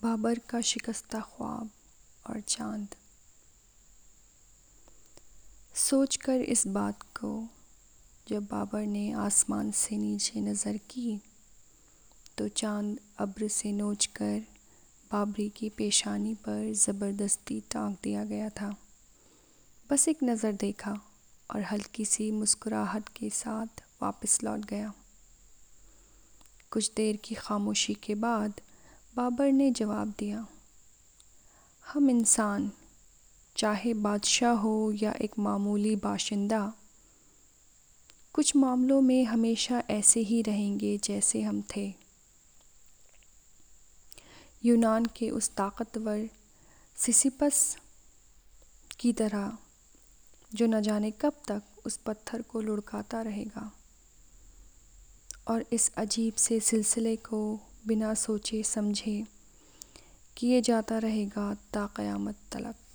بابر کا شکستہ خواب اور چاند۔ سوچ کر اس بات کو جب بابر نے آسمان سے نیچے نظر کی تو چاند ابر سے نوچ کر بابری کی پیشانی پر زبردستی ٹانک دیا گیا تھا۔ بس ایک نظر دیکھا اور ہلکی سی مسکراہٹ کے ساتھ واپس لوٹ گیا۔ کچھ دیر کی خاموشی کے بعد بابر نے جواب دیا، ہم انسان، چاہے بادشاہ ہو یا ایک معمولی باشندہ، کچھ معاملوں میں ہمیشہ ایسے ہی رہیں گے جیسے ہم تھے۔ یونان کے اس طاقتور سیسیپس کی طرح، جو نہ جانے کب تک اس پتھر کو لڑھکتا رہے گا۔ اور اس عجیب سے سلسلے کو بنا سوچے سمجھے کیے جاتا رہے گا تا قیامت تلک۔